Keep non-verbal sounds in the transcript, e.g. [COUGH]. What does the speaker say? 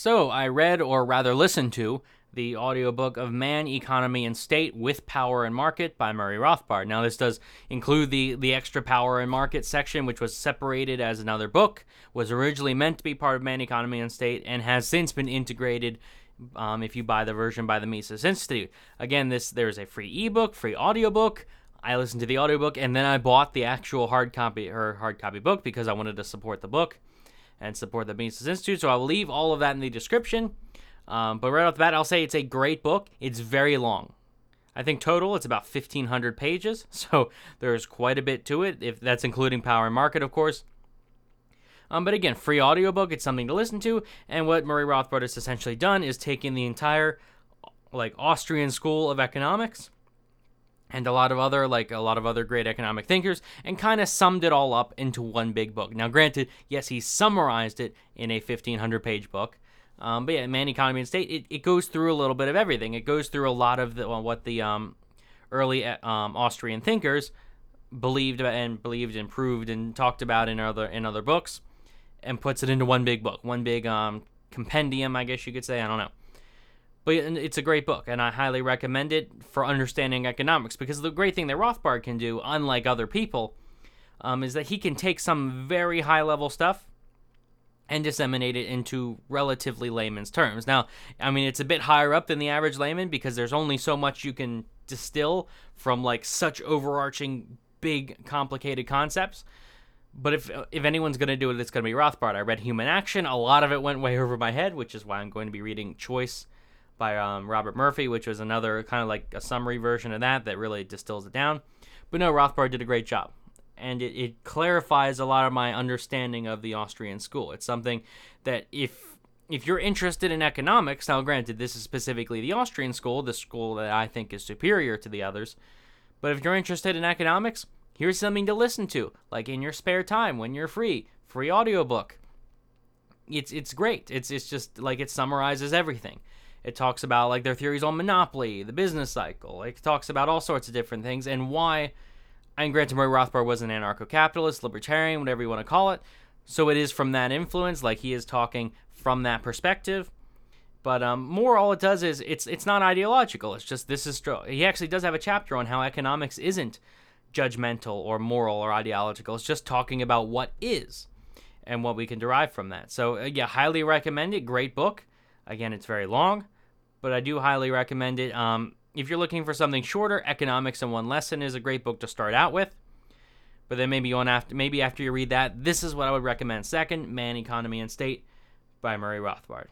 So I read, or rather listened to, the audiobook of Man, Economy, and State with Power and Market by Murray Rothbard. Now, this does include the, the extra power and market section, which was separated as another book, was originally meant to be part of Man, Economy, and State, and has since been integrated um, if you buy the version by the Mises Institute. Again, this there's a free ebook, free audiobook. I listened to the audiobook, and then I bought the actual hard copy or hard copy book because I wanted to support the book and support the Mises Institute. So I'll leave all of that in the description. Um, but right off the bat, I'll say it's a great book. It's very long. I think total it's about 1,500 pages, [LAUGHS] so there's quite a bit to it. If that's including Power and Market, of course. Um, but again, free audiobook. It's something to listen to. And what Murray Rothbard has essentially done is taken the entire like Austrian school of economics and a lot of other like a lot of other great economic thinkers and kind of summed it all up into one big book. Now, granted, yes, he summarized it in a 1500 page book. Um, but yeah, Man, Economy, and State, it, it goes through a little bit of everything. It goes through a lot of the, well, what the um, early uh, um, Austrian thinkers believed about and believed and proved and talked about in other in other books, and puts it into one big book, one big um, compendium, I guess you could say. I don't know, but it's a great book, and I highly recommend it for understanding economics. Because the great thing that Rothbard can do, unlike other people, um, is that he can take some very high level stuff and disseminate it into relatively layman's terms. Now, I mean, it's a bit higher up than the average layman because there's only so much you can distill from like such overarching, big, complicated concepts. But if if anyone's going to do it, it's going to be Rothbard. I read Human Action. A lot of it went way over my head, which is why I'm going to be reading Choice by um, Robert Murphy, which was another kind of like a summary version of that that really distills it down. But no, Rothbard did a great job and it, it clarifies a lot of my understanding of the Austrian school. It's something that if if you're interested in economics, now granted this is specifically the Austrian school, the school that I think is superior to the others, but if you're interested in economics, here's something to listen to, like in your spare time when you're free, free audiobook. It's it's great. It's it's just like it summarizes everything. It talks about like their theories on monopoly, the business cycle. It talks about all sorts of different things and why and granted, Murray Rothbard was an anarcho capitalist, libertarian, whatever you want to call it. So it is from that influence, like he is talking from that perspective. But um, more, all it does is it's it's not ideological. It's just this is he actually does have a chapter on how economics isn't judgmental or moral or ideological. It's just talking about what is and what we can derive from that. So uh, yeah, highly recommend it. Great book. Again, it's very long, but I do highly recommend it. Um, if you're looking for something shorter, Economics in One Lesson is a great book to start out with. But then maybe on after maybe after you read that, this is what I would recommend. Second, Man, Economy, and State by Murray Rothbard.